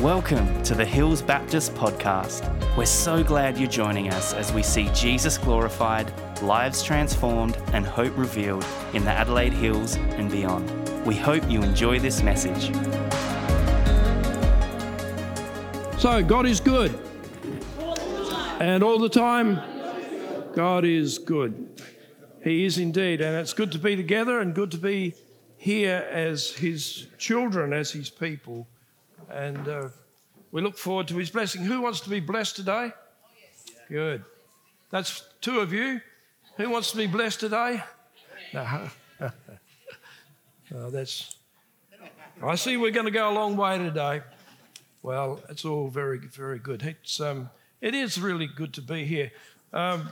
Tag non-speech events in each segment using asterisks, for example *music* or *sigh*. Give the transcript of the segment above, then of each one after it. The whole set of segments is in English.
Welcome to the Hills Baptist Podcast. We're so glad you're joining us as we see Jesus glorified, lives transformed, and hope revealed in the Adelaide Hills and beyond. We hope you enjoy this message. So, God is good. And all the time, God is good. He is indeed. And it's good to be together and good to be here as His children, as His people. And uh, we look forward to His blessing. Who wants to be blessed today? Good. That's two of you. Who wants to be blessed today? No. *laughs* oh, that's. I see we're going to go a long way today. Well, it's all very, very good. It's, um, it is really good to be here. Um,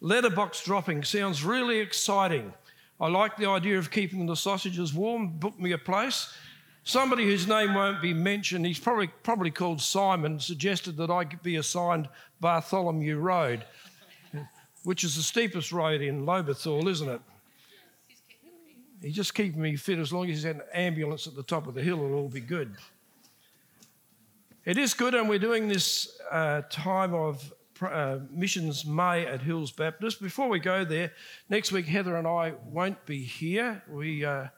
letterbox dropping sounds really exciting. I like the idea of keeping the sausages warm. Book me a place. Somebody whose name won't be mentioned, he's probably, probably called Simon, suggested that I be assigned Bartholomew Road, which is the steepest road in Lobethal, isn't it? He's just keeping me fit as long as he's an ambulance at the top of the hill, it'll all be good. It is good, and we're doing this uh, time of uh, Missions May at Hills Baptist. Before we go there, next week Heather and I won't be here. We, uh,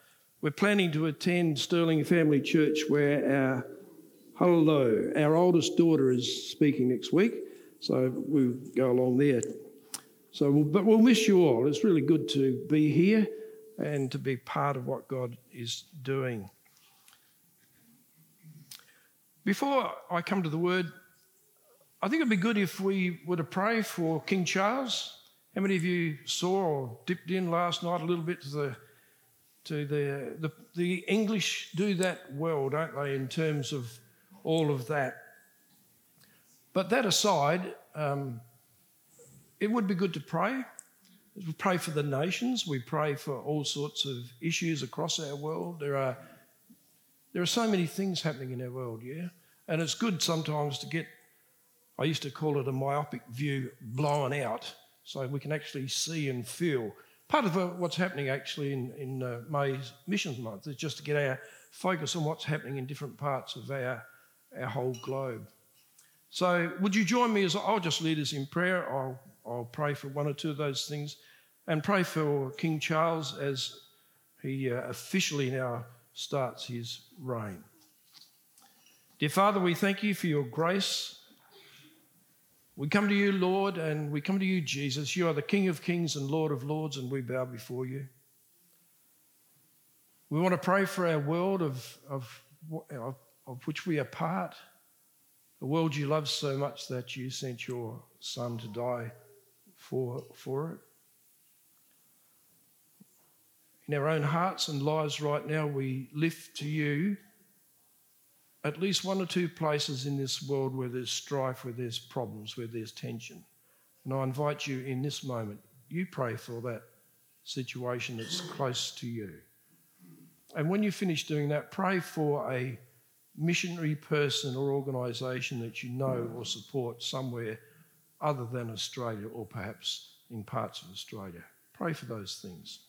we're planning to attend Stirling Family Church where our Hello, our oldest daughter is speaking next week, so we'll go along there. So, but we'll miss you all. It's really good to be here and to be part of what God is doing. Before I come to the word, I think it'd be good if we were to pray for King Charles. How many of you saw or dipped in last night a little bit to the to the the, the English do that well, don't they, in terms of all of that. But that aside, um, it would be good to pray. We pray for the nations. We pray for all sorts of issues across our world. There are there are so many things happening in our world, yeah, and it's good sometimes to get I used to call it a myopic view blown out so we can actually see and feel. Part of uh, what's happening actually in, in uh, May's Missions Month is just to get our focus on what's happening in different parts of our, our whole globe. So, would you join me as I'll just lead us in prayer? I'll, I'll pray for one or two of those things and pray for King Charles as he uh, officially now starts his reign. Dear Father, we thank you for your grace we come to you, Lord, and we come to you, Jesus. You are the King of kings and Lord of lords, and we bow before you. We want to pray for our world of, of, of, of which we are part, a world you love so much that you sent your Son to die for, for it. In our own hearts and lives right now, we lift to you at least one or two places in this world where there's strife, where there's problems, where there's tension. And I invite you in this moment, you pray for that situation that's close to you. And when you finish doing that, pray for a missionary person or organisation that you know or support somewhere other than Australia or perhaps in parts of Australia. Pray for those things.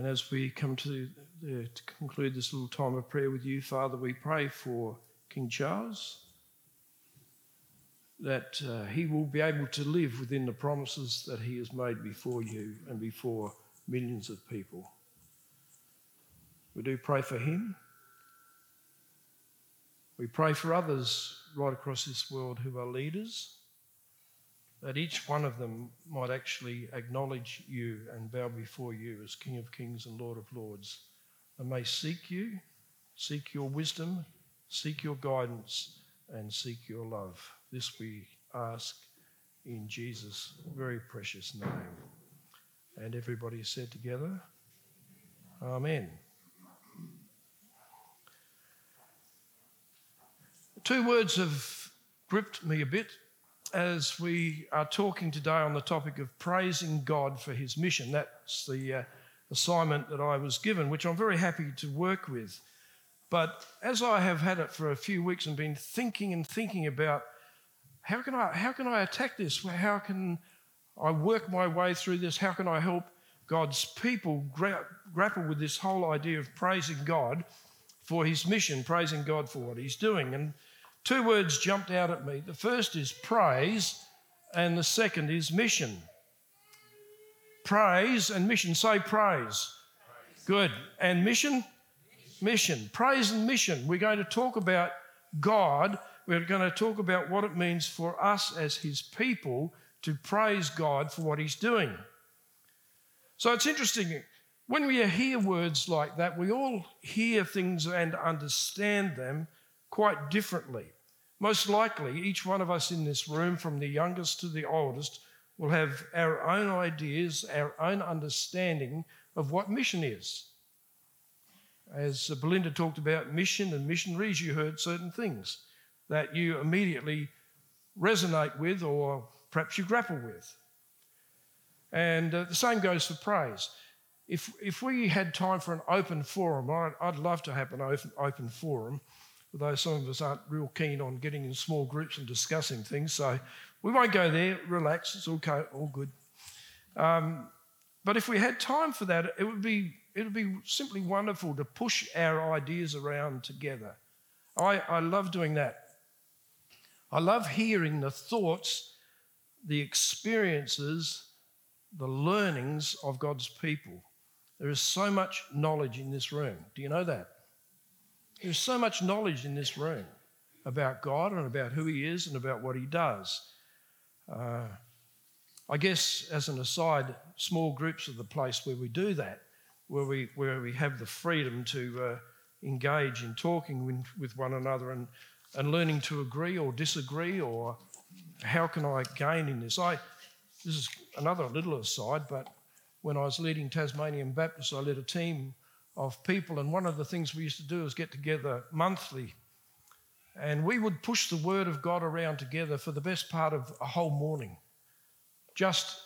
And as we come to, to conclude this little time of prayer with you, Father, we pray for King Charles that uh, he will be able to live within the promises that he has made before you and before millions of people. We do pray for him. We pray for others right across this world who are leaders that each one of them might actually acknowledge you and bow before you as King of Kings and Lord of Lords, and may seek you, seek your wisdom, seek your guidance, and seek your love. This we ask in Jesus' very precious name. And everybody said together, Amen. Two words have gripped me a bit as we are talking today on the topic of praising God for his mission. That's the uh, assignment that I was given, which I'm very happy to work with. But as I have had it for a few weeks and been thinking and thinking about how can I, how can I attack this? How can I work my way through this? How can I help God's people gra- grapple with this whole idea of praising God for his mission, praising God for what he's doing? And two words jumped out at me. The first is praise, and the second is mission. Praise and mission. Say praise. Good. And mission? Mission. Praise and mission. We're going to talk about God. We're going to talk about what it means for us as His people to praise God for what He's doing. So it's interesting. When we hear words like that, we all hear things and understand them quite differently. Most likely, each one of us in this room, from the youngest to the oldest, will have our own ideas, our own understanding of what mission is. As Belinda talked about mission and missionaries, you heard certain things that you immediately resonate with or perhaps you grapple with. And uh, the same goes for praise. If, if we had time for an open forum, I'd, I'd love to have an open, open forum although some of us aren't real keen on getting in small groups and discussing things. So we won't go there. Relax. It's okay. All good. Um, but if we had time for that, it would be it would be simply wonderful to push our ideas around together. I, I love doing that. I love hearing the thoughts, the experiences, the learnings of God's people. There is so much knowledge in this room. Do you know that? There's so much knowledge in this room about God and about who He is and about what He does. Uh, I guess, as an aside, small groups are the place where we do that, where we, where we have the freedom to uh, engage in talking with, one another and, and learning to agree or disagree or how can I gain in this. I, this is another little aside, but when I was leading Tasmanian Baptist, I led a team of people. And one of the things we used to do is get together monthly. And we would push the word of God around together for the best part of a whole morning. Just,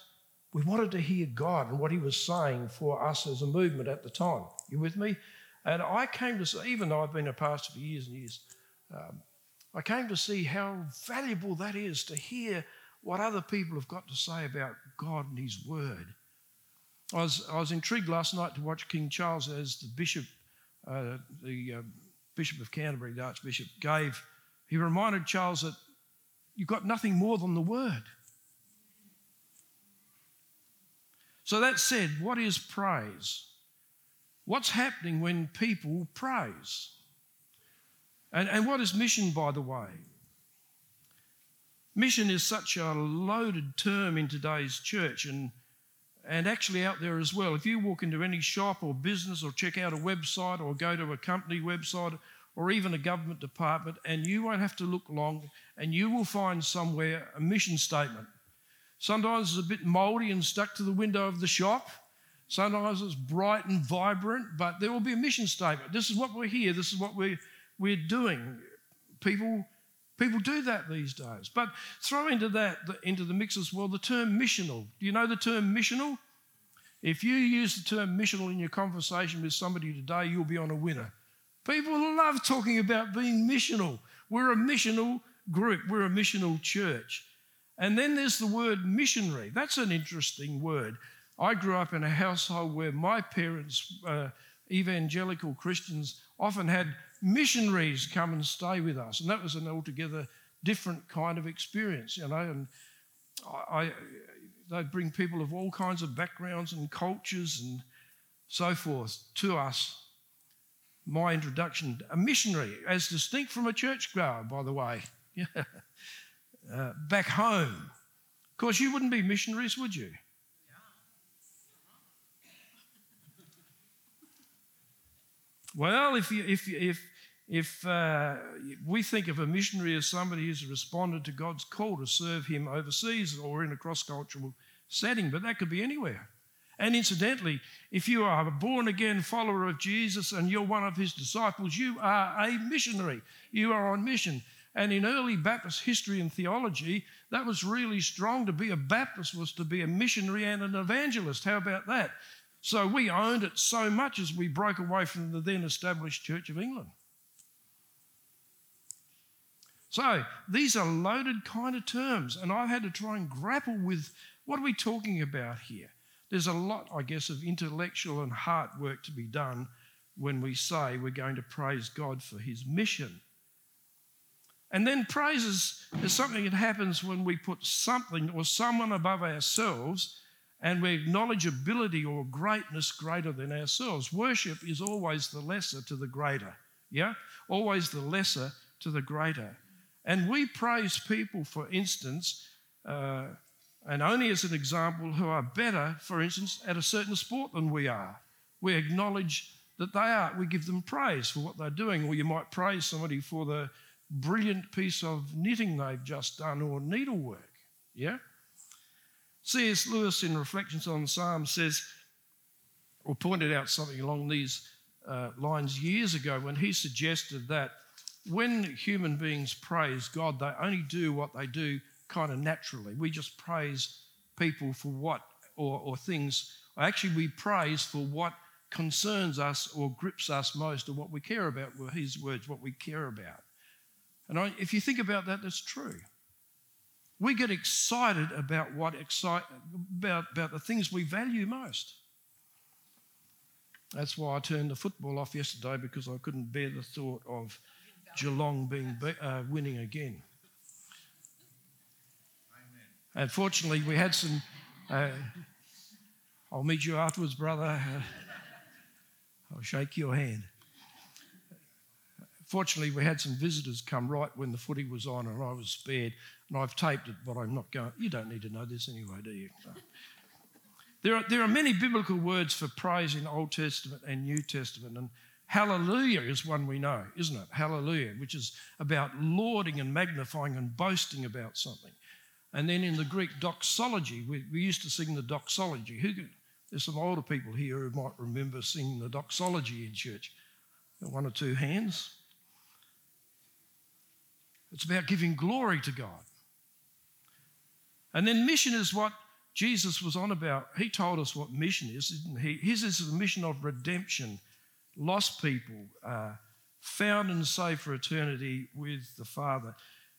we wanted to hear God and what He was saying for us as a movement at the time. You with me? And I came to see, even though I've been a pastor for years and years, um, I came to see how valuable that is to hear what other people have got to say about God and His Word. I was, I was intrigued last night to watch King Charles as the bishop, uh, the uh, Bishop of Canterbury, the Archbishop, gave. He reminded Charles that you've got nothing more than the word. So that said, what is praise? What's happening when people praise? And, and what is mission, by the way? Mission is such a loaded term in today's church, and and actually out there as well. If you walk into any shop or business or check out a website or go to a company website or even a government department, and you won't have to look long and you will find somewhere a mission statement. Sometimes it's a bit mouldy and stuck to the window of the shop. Sometimes it's bright and vibrant, but there will be a mission statement. This is what we're here, this is what we're, we're doing. People People do that these days. But throw into that, into the mix as well, the term missional. Do you know the term missional? If you use the term missional in your conversation with somebody today, you'll be on a winner. People love talking about being missional. We're a missional group, we're a missional church. And then there's the word missionary. That's an interesting word. I grew up in a household where my parents, uh, evangelical Christians, often had missionaries come and stay with us. And that was an altogether different kind of experience, you know. And I, I they'd bring people of all kinds of backgrounds and cultures and so forth to us. My introduction, a missionary, as distinct from a churchgoer, by the way, *laughs* uh, back home. Of course, you wouldn't be missionaries, would you? Well, if you, if, if, if uh, we think of a missionary as somebody who's responded to God's call to serve Him overseas or in a cross cultural setting, but that could be anywhere. And incidentally, if you are a born again follower of Jesus and you're one of his disciples, you are a missionary. You are on mission. And in early Baptist history and theology, that was really strong. To be a Baptist was to be a missionary and an evangelist. How about that? So we owned it so much as we broke away from the then established Church of England. So these are loaded kind of terms, and I've had to try and grapple with what are we talking about here? There's a lot, I guess, of intellectual and heart work to be done when we say we're going to praise God for his mission. And then praises is something that happens when we put something or someone above ourselves and we acknowledge ability or greatness greater than ourselves. Worship is always the lesser to the greater. Yeah? Always the lesser to the greater. And we praise people, for instance, uh, and only as an example, who are better, for instance, at a certain sport than we are. We acknowledge that they are, we give them praise for what they're doing, or you might praise somebody for the brilliant piece of knitting they've just done or needlework. Yeah? C.S. Lewis, in Reflections on Psalms, says, or pointed out something along these uh, lines years ago when he suggested that when human beings praise God, they only do what they do kind of naturally. We just praise people for what, or, or things, actually, we praise for what concerns us or grips us most, or what we care about, were his words, what we care about. And I, if you think about that, that's true. We get excited about what excite about, about the things we value most. That's why I turned the football off yesterday because I couldn't bear the thought of Geelong being uh, winning again. Unfortunately, we had some. Uh, I'll meet you afterwards, brother. *laughs* I'll shake your hand. Fortunately, we had some visitors come right when the footy was on, and I was spared. And I've taped it, but I'm not going. You don't need to know this anyway, do you? There are, there are many biblical words for praise in Old Testament and New Testament, and hallelujah is one we know, isn't it? Hallelujah, which is about lauding and magnifying and boasting about something. And then in the Greek doxology, we, we used to sing the doxology. Who, there's some older people here who might remember singing the doxology in church. One or two hands. It's about giving glory to God. And then mission is what Jesus was on about. He told us what mission is, didn't he? His is the mission of redemption, lost people, uh, found and saved for eternity with the Father.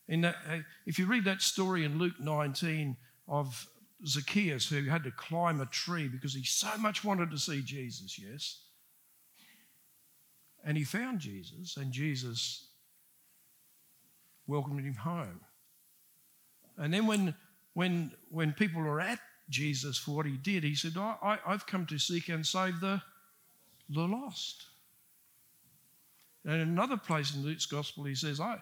That, uh, if you read that story in Luke 19 of Zacchaeus who had to climb a tree because he so much wanted to see Jesus, yes? And he found Jesus, and Jesus welcomed him home. And then when, when, when people were at Jesus for what he did, he said, i I, have come to seek and save the, the lost. And in another place in Luke's gospel, he says, I,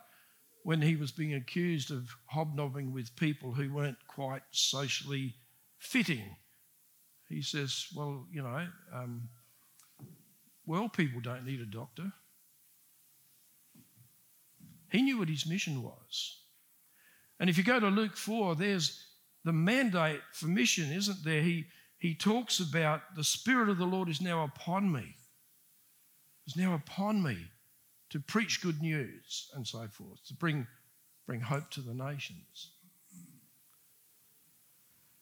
when he was being accused of hobnobbing with people who weren't quite socially fitting. He says, Well, you know, um, well people don't need a doctor. He knew what his mission was. And if you go to Luke 4, there's the mandate for mission, isn't there? He, he talks about the Spirit of the Lord is now upon me. Is now upon me to preach good news and so forth, to bring, bring hope to the nations.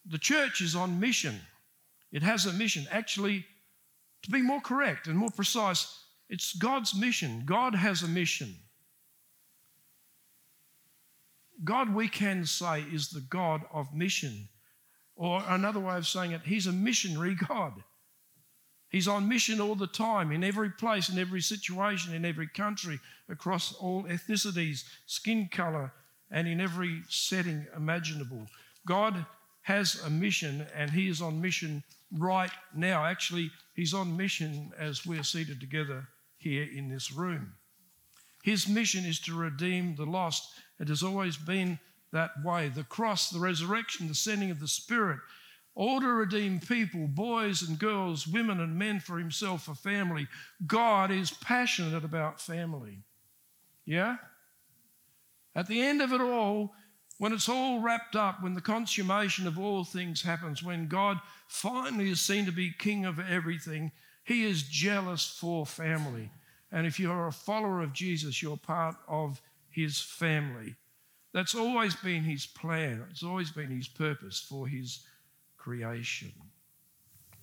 The church is on mission. It has a mission. Actually, to be more correct and more precise, it's God's mission. God has a mission. God, we can say, is the God of mission. Or another way of saying it, He's a missionary God. He's on mission all the time, in every place, in every situation, in every country, across all ethnicities, skin color, and in every setting imaginable. God has a mission, and He is on mission right now. Actually, He's on mission as we're seated together here in this room. His mission is to redeem the lost. It has always been that way. The cross, the resurrection, the sending of the Spirit all to redeem people, boys and girls, women and men for himself, for family. God is passionate about family. Yeah? At the end of it all, when it's all wrapped up, when the consummation of all things happens, when God finally is seen to be king of everything, he is jealous for family. And if you're a follower of Jesus, you're part of his family. That's always been his plan, it's always been his purpose for his creation.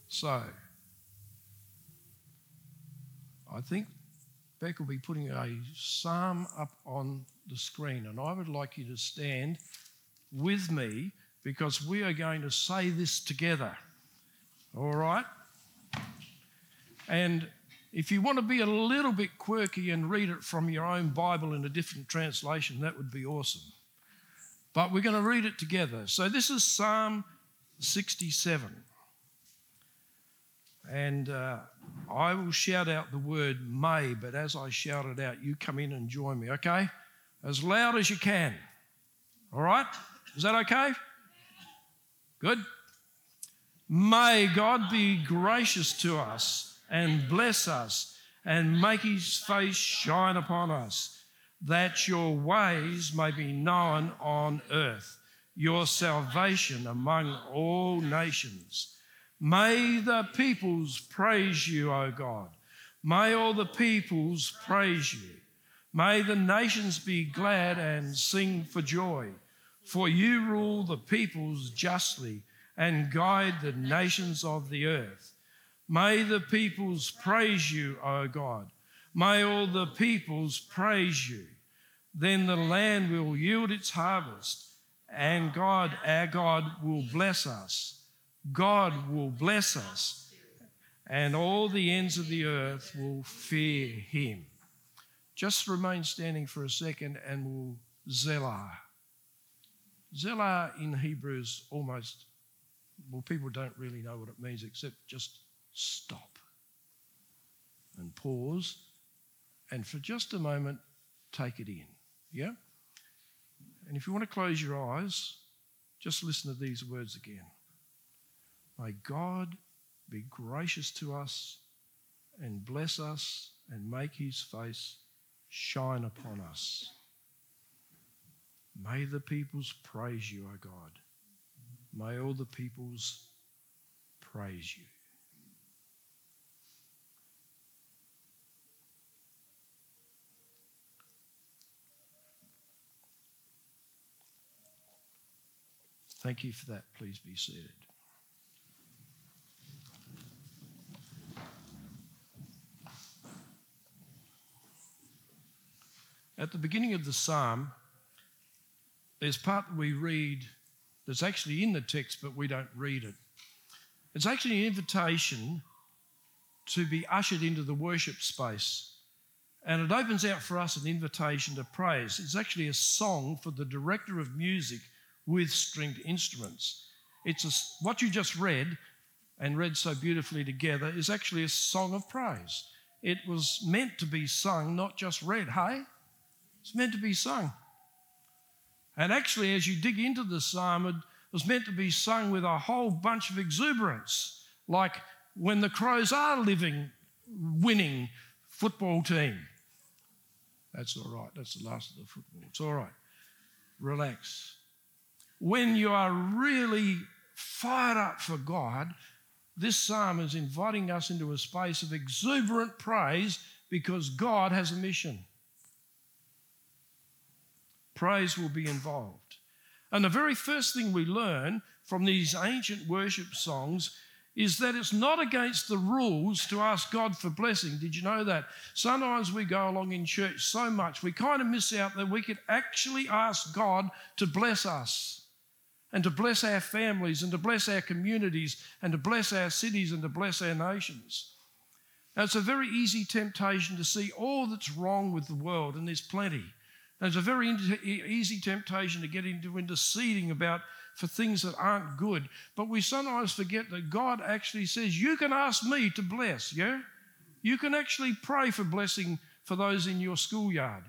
So, I think Beck will be putting a psalm up on the screen, and I would like you to stand with me because we are going to say this together. All right? And if you want to be a little bit quirky and read it from your own Bible in a different translation, that would be awesome. But we're going to read it together. So this is Psalm 67. And uh, I will shout out the word may, but as I shout it out, you come in and join me, okay? As loud as you can. All right? Is that okay? Good. May God be gracious to us and bless us and make his face shine upon us, that your ways may be known on earth, your salvation among all nations. May the peoples praise you, O God. May all the peoples praise you. May the nations be glad and sing for joy. For you rule the peoples justly and guide the nations of the earth. May the peoples praise you, O God. May all the peoples praise you. Then the land will yield its harvest, and God, our God, will bless us. God will bless us, and all the ends of the earth will fear him. Just remain standing for a second and we'll Selah. Selah in Hebrew is almost, well, people don't really know what it means except just stop and pause and for just a moment take it in. Yeah? And if you want to close your eyes, just listen to these words again. May God be gracious to us and bless us and make his face shine upon us. May the peoples praise you, O God. May all the peoples praise you. Thank you for that. Please be seated. At the beginning of the psalm, there's part that we read that's actually in the text, but we don't read it. It's actually an invitation to be ushered into the worship space. And it opens out for us an invitation to praise. It's actually a song for the director of music with stringed instruments. It's a, what you just read and read so beautifully together is actually a song of praise. It was meant to be sung, not just read. Hey? It's meant to be sung. And actually, as you dig into the psalm, it was meant to be sung with a whole bunch of exuberance, like when the Crows are living, winning football team. That's all right. That's the last of the football. It's all right. Relax. When you are really fired up for God, this psalm is inviting us into a space of exuberant praise because God has a mission praise will be involved. And the very first thing we learn from these ancient worship songs is that it's not against the rules to ask God for blessing. Did you know that? Sometimes we go along in church so much, we kind of miss out that we could actually ask God to bless us and to bless our families and to bless our communities and to bless our cities and to bless our nations. Now, it's a very easy temptation to see all that's wrong with the world, and there's plenty. And it's a very easy temptation to get into interceding about for things that aren't good. But we sometimes forget that God actually says, You can ask me to bless, yeah? You can actually pray for blessing for those in your schoolyard.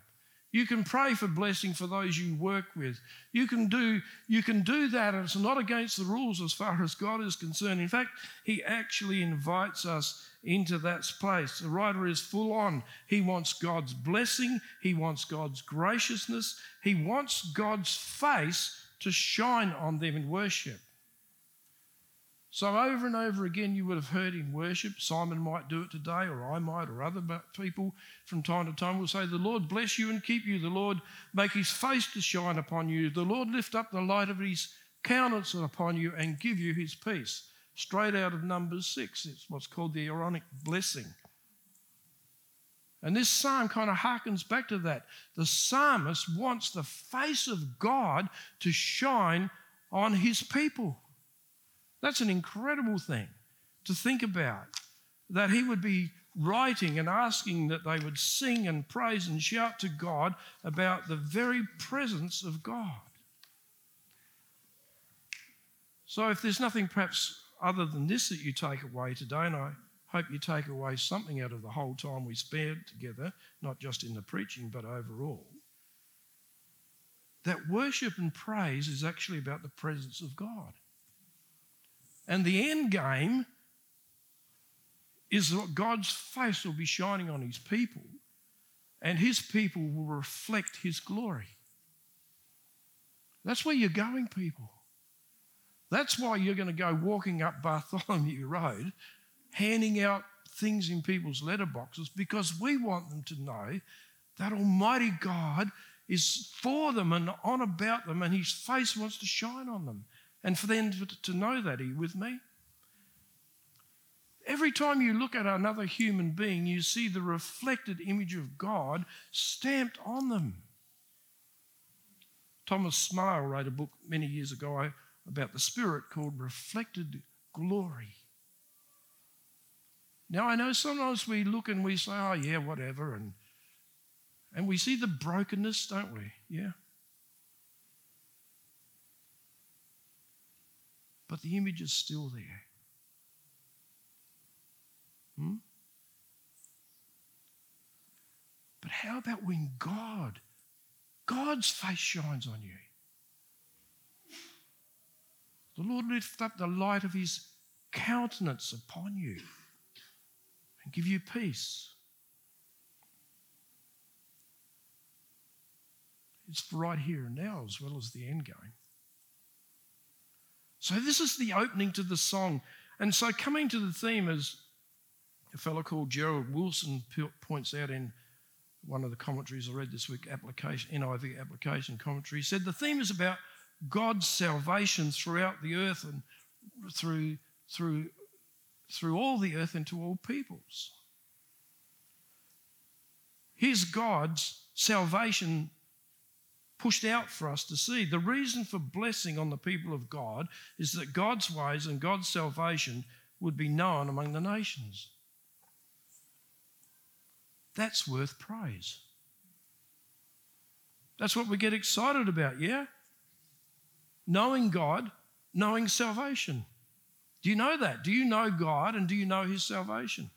You can pray for blessing for those you work with. You can do, you can do that, and it's not against the rules as far as God is concerned. In fact, He actually invites us into that place. The writer is full on. He wants God's blessing, he wants God's graciousness, he wants God's face to shine on them in worship. So, over and over again, you would have heard in worship, Simon might do it today, or I might, or other people from time to time will say, The Lord bless you and keep you. The Lord make his face to shine upon you. The Lord lift up the light of his countenance upon you and give you his peace. Straight out of Numbers 6. It's what's called the Aaronic blessing. And this psalm kind of harkens back to that. The psalmist wants the face of God to shine on his people. That's an incredible thing to think about. That he would be writing and asking that they would sing and praise and shout to God about the very presence of God. So, if there's nothing perhaps other than this that you take away today, and I hope you take away something out of the whole time we spent together, not just in the preaching, but overall, that worship and praise is actually about the presence of God. And the end game is that God's face will be shining on his people, and his people will reflect his glory. That's where you're going, people. That's why you're going to go walking up Bartholomew *laughs* Road, handing out things in people's letterboxes, because we want them to know that Almighty God is for them and on about them, and his face wants to shine on them. And for them to know that, are you with me? Every time you look at another human being, you see the reflected image of God stamped on them. Thomas Smail wrote a book many years ago about the Spirit called Reflected Glory. Now, I know sometimes we look and we say, oh, yeah, whatever, and, and we see the brokenness, don't we? Yeah. But the image is still there. Hmm? But how about when God, God's face shines on you? The Lord lift up the light of his countenance upon you and give you peace. It's right here and now as well as the end game. So, this is the opening to the song. And so, coming to the theme, as a fellow called Gerald Wilson points out in one of the commentaries I read this week, application, NIV application commentary, said the theme is about God's salvation throughout the earth and through, through, through all the earth and to all peoples. His God's salvation pushed out for us to see. The reason for blessing on the people of God is that God's ways and God's salvation would be known among the nations. That's worth praise. That's what we get excited about, yeah? Knowing God, knowing salvation. Do you know that? Do you know God and do you know His salvation?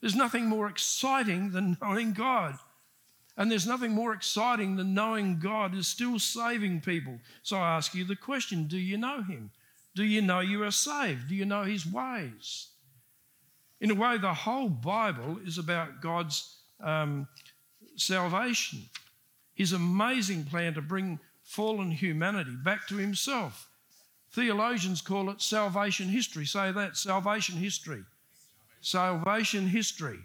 There's nothing more exciting than knowing God. And there's nothing more exciting than knowing God is still saving people. So I ask you the question do you know Him? Do you know you are saved? Do you know His ways? In a way, the whole Bible is about God's um, salvation, His amazing plan to bring fallen humanity back to Himself. Theologians call it salvation history. Say that salvation history. Salvation history.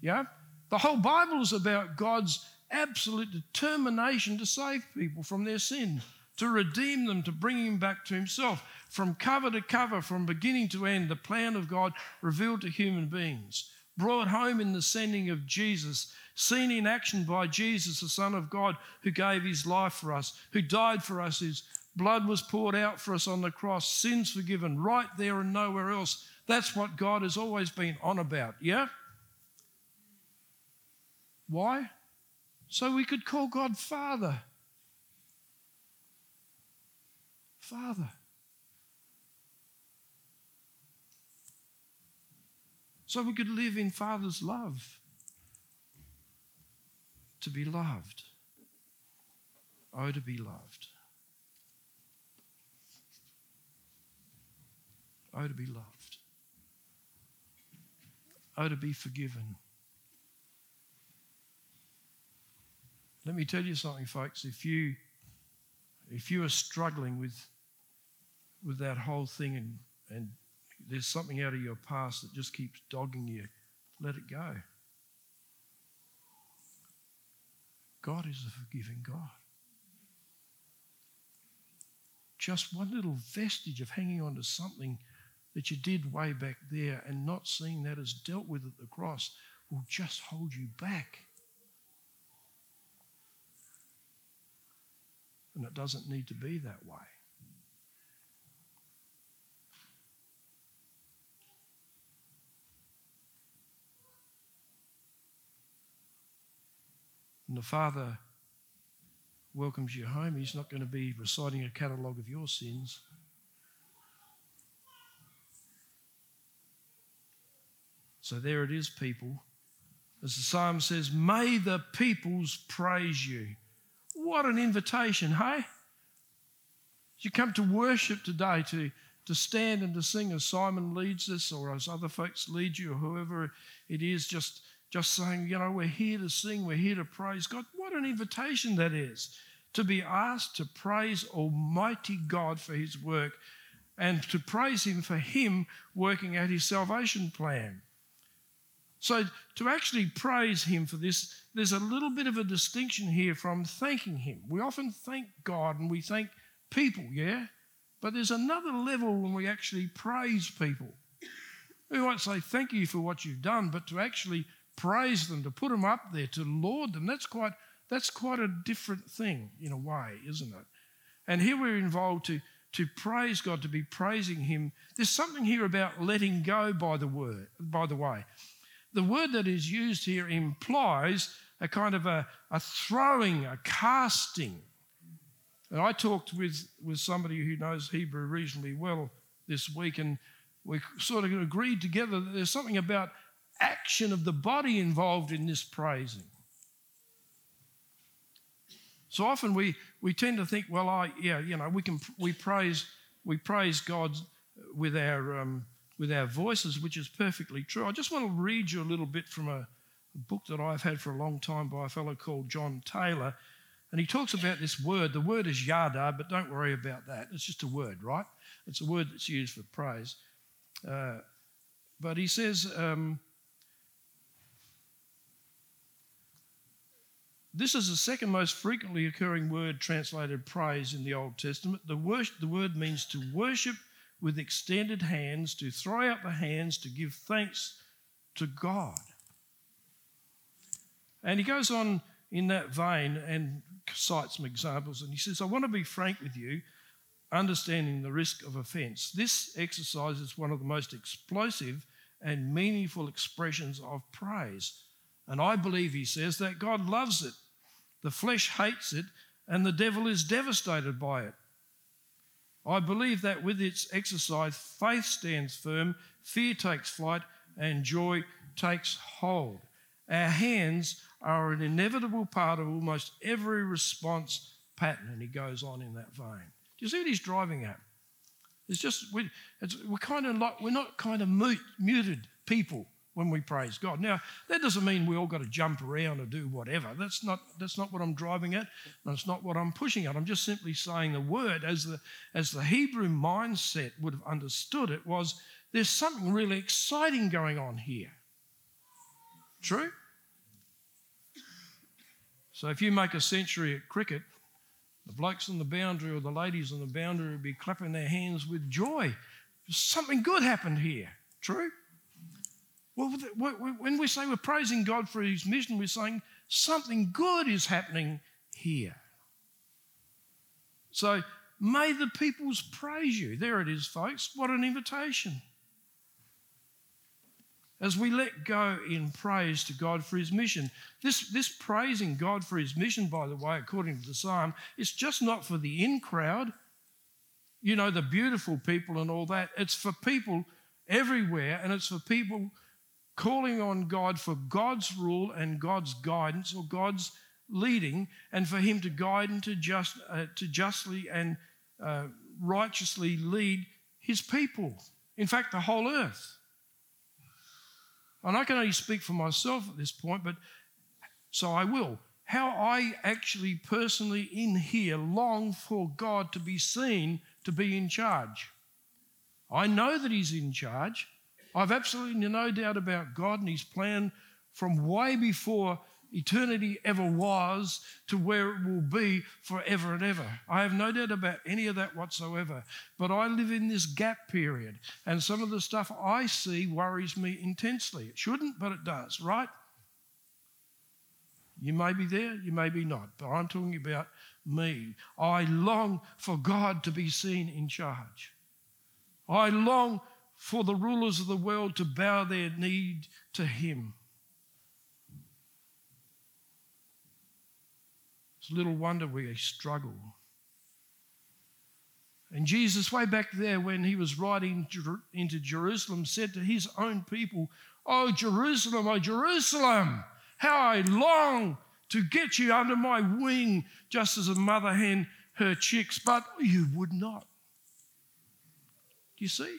Yeah? The whole Bible is about God's absolute determination to save people from their sin, to redeem them, to bring them back to Himself. From cover to cover, from beginning to end, the plan of God revealed to human beings, brought home in the sending of Jesus, seen in action by Jesus, the Son of God, who gave His life for us, who died for us, His blood was poured out for us on the cross, sins forgiven, right there and nowhere else. That's what God has always been on about, yeah? Why? So we could call God Father. Father. So we could live in Father's love. To be loved. Oh, to be loved. Oh, to be loved. Oh, to be forgiven. Let me tell you something, folks. If you if you are struggling with, with that whole thing and, and there's something out of your past that just keeps dogging you, let it go. God is a forgiving God. Just one little vestige of hanging on to something that you did way back there and not seeing that as dealt with at the cross will just hold you back. And it doesn't need to be that way. And the Father welcomes you home. He's not going to be reciting a catalogue of your sins. So there it is, people. As the psalm says, may the peoples praise you. What an invitation, hey? You come to worship today, to, to stand and to sing as Simon leads us, or as other folks lead you, or whoever it is, just, just saying, you know, we're here to sing, we're here to praise God. What an invitation that is to be asked to praise Almighty God for His work and to praise Him for Him working out His salvation plan. So, to actually praise Him for this, there's a little bit of a distinction here from thanking Him. We often thank God and we thank people, yeah? But there's another level when we actually praise people. We might say thank you for what you've done, but to actually praise them, to put them up there, to laud them, that's quite, that's quite a different thing in a way, isn't it? And here we're involved to, to praise God, to be praising Him. There's something here about letting go by the word, by the way the word that is used here implies a kind of a, a throwing, a casting. And I talked with, with somebody who knows Hebrew reasonably well this week, and we sort of agreed together that there's something about action of the body involved in this praising. So often we, we tend to think, well, I yeah, you know, we can we praise we praise God with our um, with our voices, which is perfectly true. I just want to read you a little bit from a, a book that I've had for a long time by a fellow called John Taylor. And he talks about this word. The word is yada, but don't worry about that. It's just a word, right? It's a word that's used for praise. Uh, but he says, um, This is the second most frequently occurring word translated praise in the Old Testament. The, worship, the word means to worship with extended hands, to throw out the hands to give thanks to God. And he goes on in that vein and cites some examples. And he says, I want to be frank with you, understanding the risk of offense. This exercise is one of the most explosive and meaningful expressions of praise. And I believe, he says, that God loves it. The flesh hates it, and the devil is devastated by it. I believe that with its exercise, faith stands firm, fear takes flight, and joy takes hold. Our hands are an inevitable part of almost every response pattern, and he goes on in that vein. Do you see what he's driving at? It's just we, we're kind of like we're not kind of mute, muted people when we praise God. Now, that doesn't mean we all got to jump around or do whatever. That's not, that's not what I'm driving at. That's not what I'm pushing at. I'm just simply saying the word as the, as the Hebrew mindset would have understood it was there's something really exciting going on here. True? So if you make a century at cricket, the blokes on the boundary or the ladies on the boundary will be clapping their hands with joy. Something good happened here. True? Well, when we say we're praising God for His mission, we're saying something good is happening here. So may the peoples praise you. There it is, folks. What an invitation. As we let go in praise to God for His mission. This, this praising God for His mission, by the way, according to the psalm, it's just not for the in crowd, you know, the beautiful people and all that. It's for people everywhere, and it's for people calling on God for God's rule and God's guidance or God's leading, and for Him to guide and to, just, uh, to justly and uh, righteously lead His people. In fact, the whole earth. And I can only speak for myself at this point, but so I will. how I actually personally in here long for God to be seen to be in charge. I know that He's in charge. I've absolutely no doubt about God and His plan from way before eternity ever was to where it will be forever and ever. I have no doubt about any of that whatsoever. But I live in this gap period, and some of the stuff I see worries me intensely. It shouldn't, but it does, right? You may be there, you may be not, but I'm talking about me. I long for God to be seen in charge. I long for the rulers of the world to bow their knee to Him. It's little wonder we struggle. And Jesus, way back there when he was riding into Jerusalem, said to his own people, Oh, Jerusalem, oh, Jerusalem, how I long to get you under my wing, just as a mother hen her chicks, but you would not. Do you see?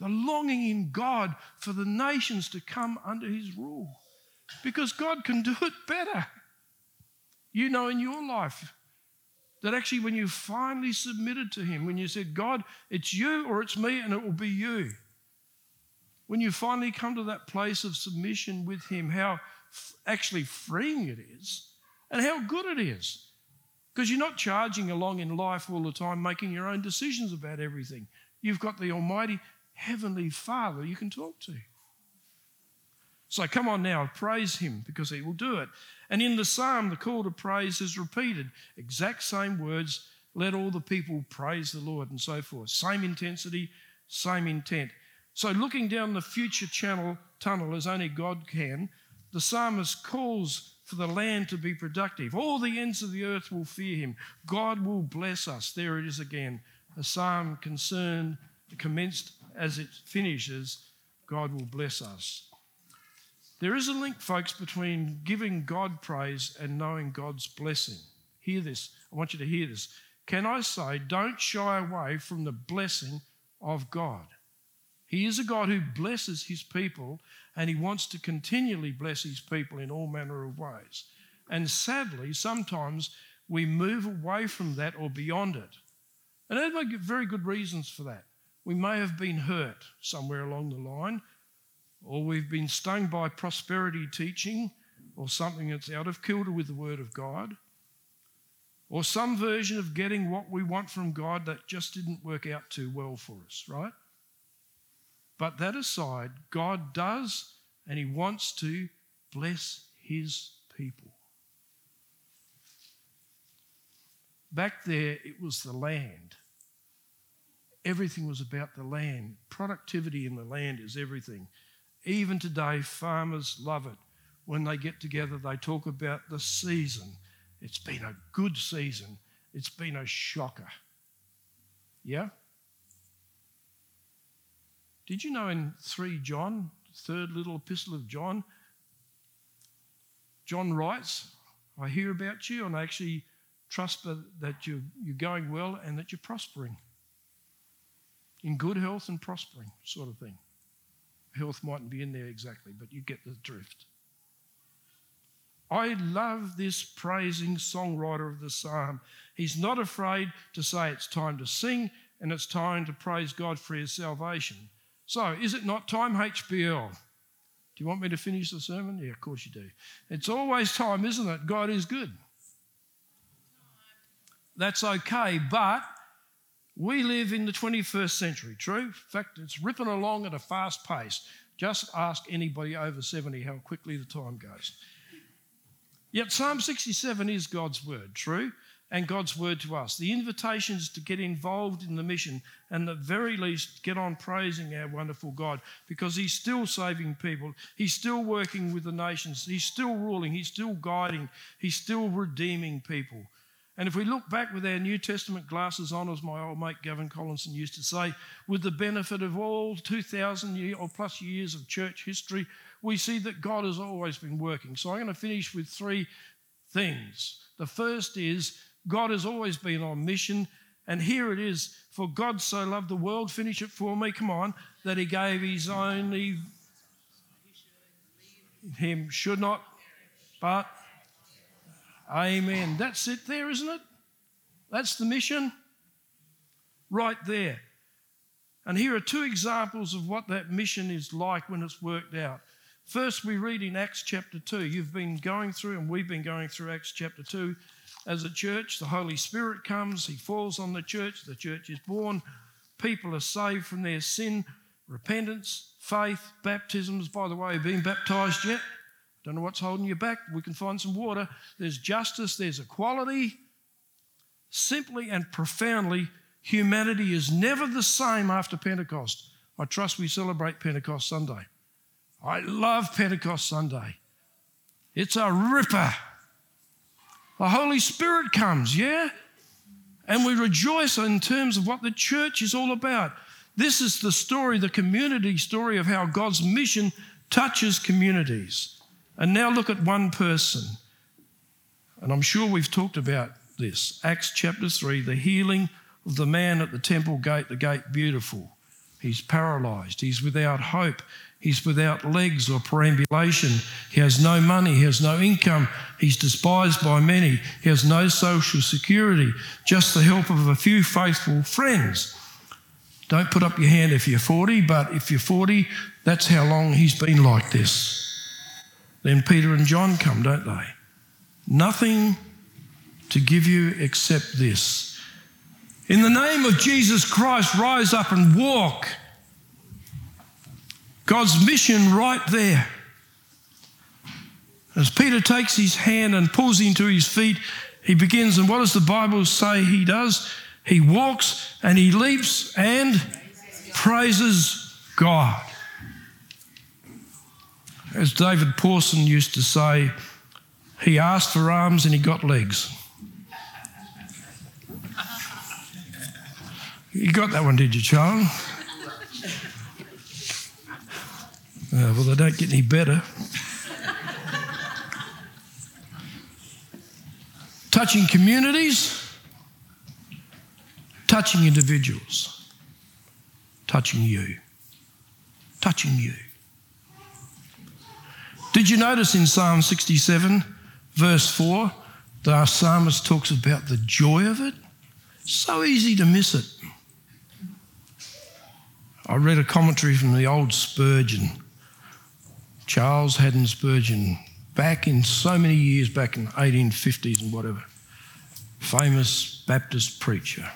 The longing in God for the nations to come under his rule. Because God can do it better. You know in your life that actually, when you finally submitted to him, when you said, God, it's you or it's me, and it will be you. When you finally come to that place of submission with him, how actually freeing it is and how good it is. Because you're not charging along in life all the time, making your own decisions about everything. You've got the Almighty Heavenly Father you can talk to. So come on now, praise Him because He will do it. And in the psalm, the call to praise is repeated. Exact same words, let all the people praise the Lord and so forth. Same intensity, same intent. So looking down the future channel tunnel as only God can, the psalmist calls for the land to be productive. All the ends of the earth will fear him. God will bless us. There it is again. A psalm concerned, commenced as it finishes, God will bless us. There is a link, folks, between giving God praise and knowing God's blessing. Hear this. I want you to hear this. Can I say, don't shy away from the blessing of God? He is a God who blesses his people and he wants to continually bless his people in all manner of ways. And sadly, sometimes we move away from that or beyond it. And there are very good reasons for that. We may have been hurt somewhere along the line, or we've been stung by prosperity teaching or something that's out of kilter with the Word of God, or some version of getting what we want from God that just didn't work out too well for us, right? But that aside, God does and He wants to bless His people. Back there, it was the land. Everything was about the land. Productivity in the land is everything. Even today, farmers love it. When they get together, they talk about the season. It's been a good season, it's been a shocker. Yeah? Did you know in 3 John, third little epistle of John, John writes, I hear about you and I actually trust that you're, going well and that you're prospering. In good health and prospering, sort of thing. Health mightn't be in there exactly, but you get the drift. I love this praising songwriter of the psalm. He's not afraid to say it's time to sing and it's time to praise God for his salvation. So, is it not time, HBL? Do you want me to finish the sermon? Yeah, of course you do. It's always time, isn't it? God is good. That's okay, but we live in the 21st century, true? In fact, it's ripping along at a fast pace. Just ask anybody over 70 how quickly the time goes. Yet Psalm 67 is God's word, true? and God's word to us. The invitation is to get involved in the mission and at the very least get on praising our wonderful God because He's still saving people. He's still working with the nations. He's still ruling. He's still guiding. He's still redeeming people. And if we look back with our New Testament glasses on, as my old mate Gavin Collinson used to say, with the benefit of all 2,000 year or plus years of church history, we see that God has always been working. So I'm going to finish with three things. The first is God has always been on mission. And here it is for God so loved the world, finish it for me, come on, that he gave his only, him should not, but Amen. That's it there, isn't it? That's the mission right there. And here are two examples of what that mission is like when it's worked out. First, we read in Acts chapter 2. You've been going through, and we've been going through Acts chapter 2 as a church. The Holy Spirit comes, He falls on the church, the church is born, people are saved from their sin, repentance, faith, baptisms. By the way, been baptized yet? Don't know what's holding you back. We can find some water. There's justice, there's equality. Simply and profoundly, humanity is never the same after Pentecost. I trust we celebrate Pentecost Sunday. I love Pentecost Sunday. It's a ripper. The Holy Spirit comes, yeah? And we rejoice in terms of what the church is all about. This is the story, the community story of how God's mission touches communities. And now look at one person. And I'm sure we've talked about this. Acts chapter 3, the healing of the man at the temple gate, the gate beautiful. He's paralyzed, he's without hope, he's without legs or perambulation, he has no money, he has no income, he's despised by many, he has no social security, just the help of a few faithful friends. Don't put up your hand if you're 40, but if you're 40, that's how long he's been like this. Then Peter and John come, don't they? Nothing to give you except this. In the name of Jesus Christ, rise up and walk. God's mission right there. As Peter takes his hand and pulls him to his feet, he begins, and what does the Bible say he does? He walks and he leaps and praises God. As David Pawson used to say, he asked for arms and he got legs. You got that one, did you, Charles? Uh, well, they don't get any better. touching communities, touching individuals, touching you, touching you. Did you notice in Psalm 67, verse 4, the psalmist talks about the joy of it? So easy to miss it. I read a commentary from the old Spurgeon, Charles Haddon Spurgeon, back in so many years back in the 1850s and whatever. Famous Baptist preacher.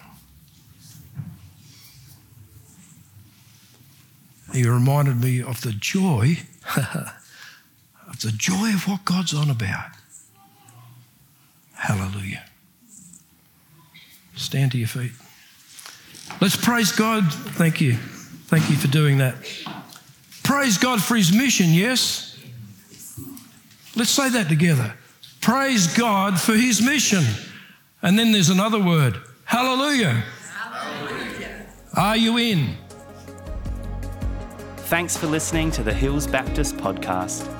He reminded me of the joy *laughs* of the joy of what God's on about. Hallelujah. Stand to your feet. Let's praise God. Thank you. Thank you for doing that. Praise God for his mission, yes? Let's say that together. Praise God for his mission. And then there's another word. Hallelujah. Hallelujah. Are you in? Thanks for listening to the Hills Baptist podcast.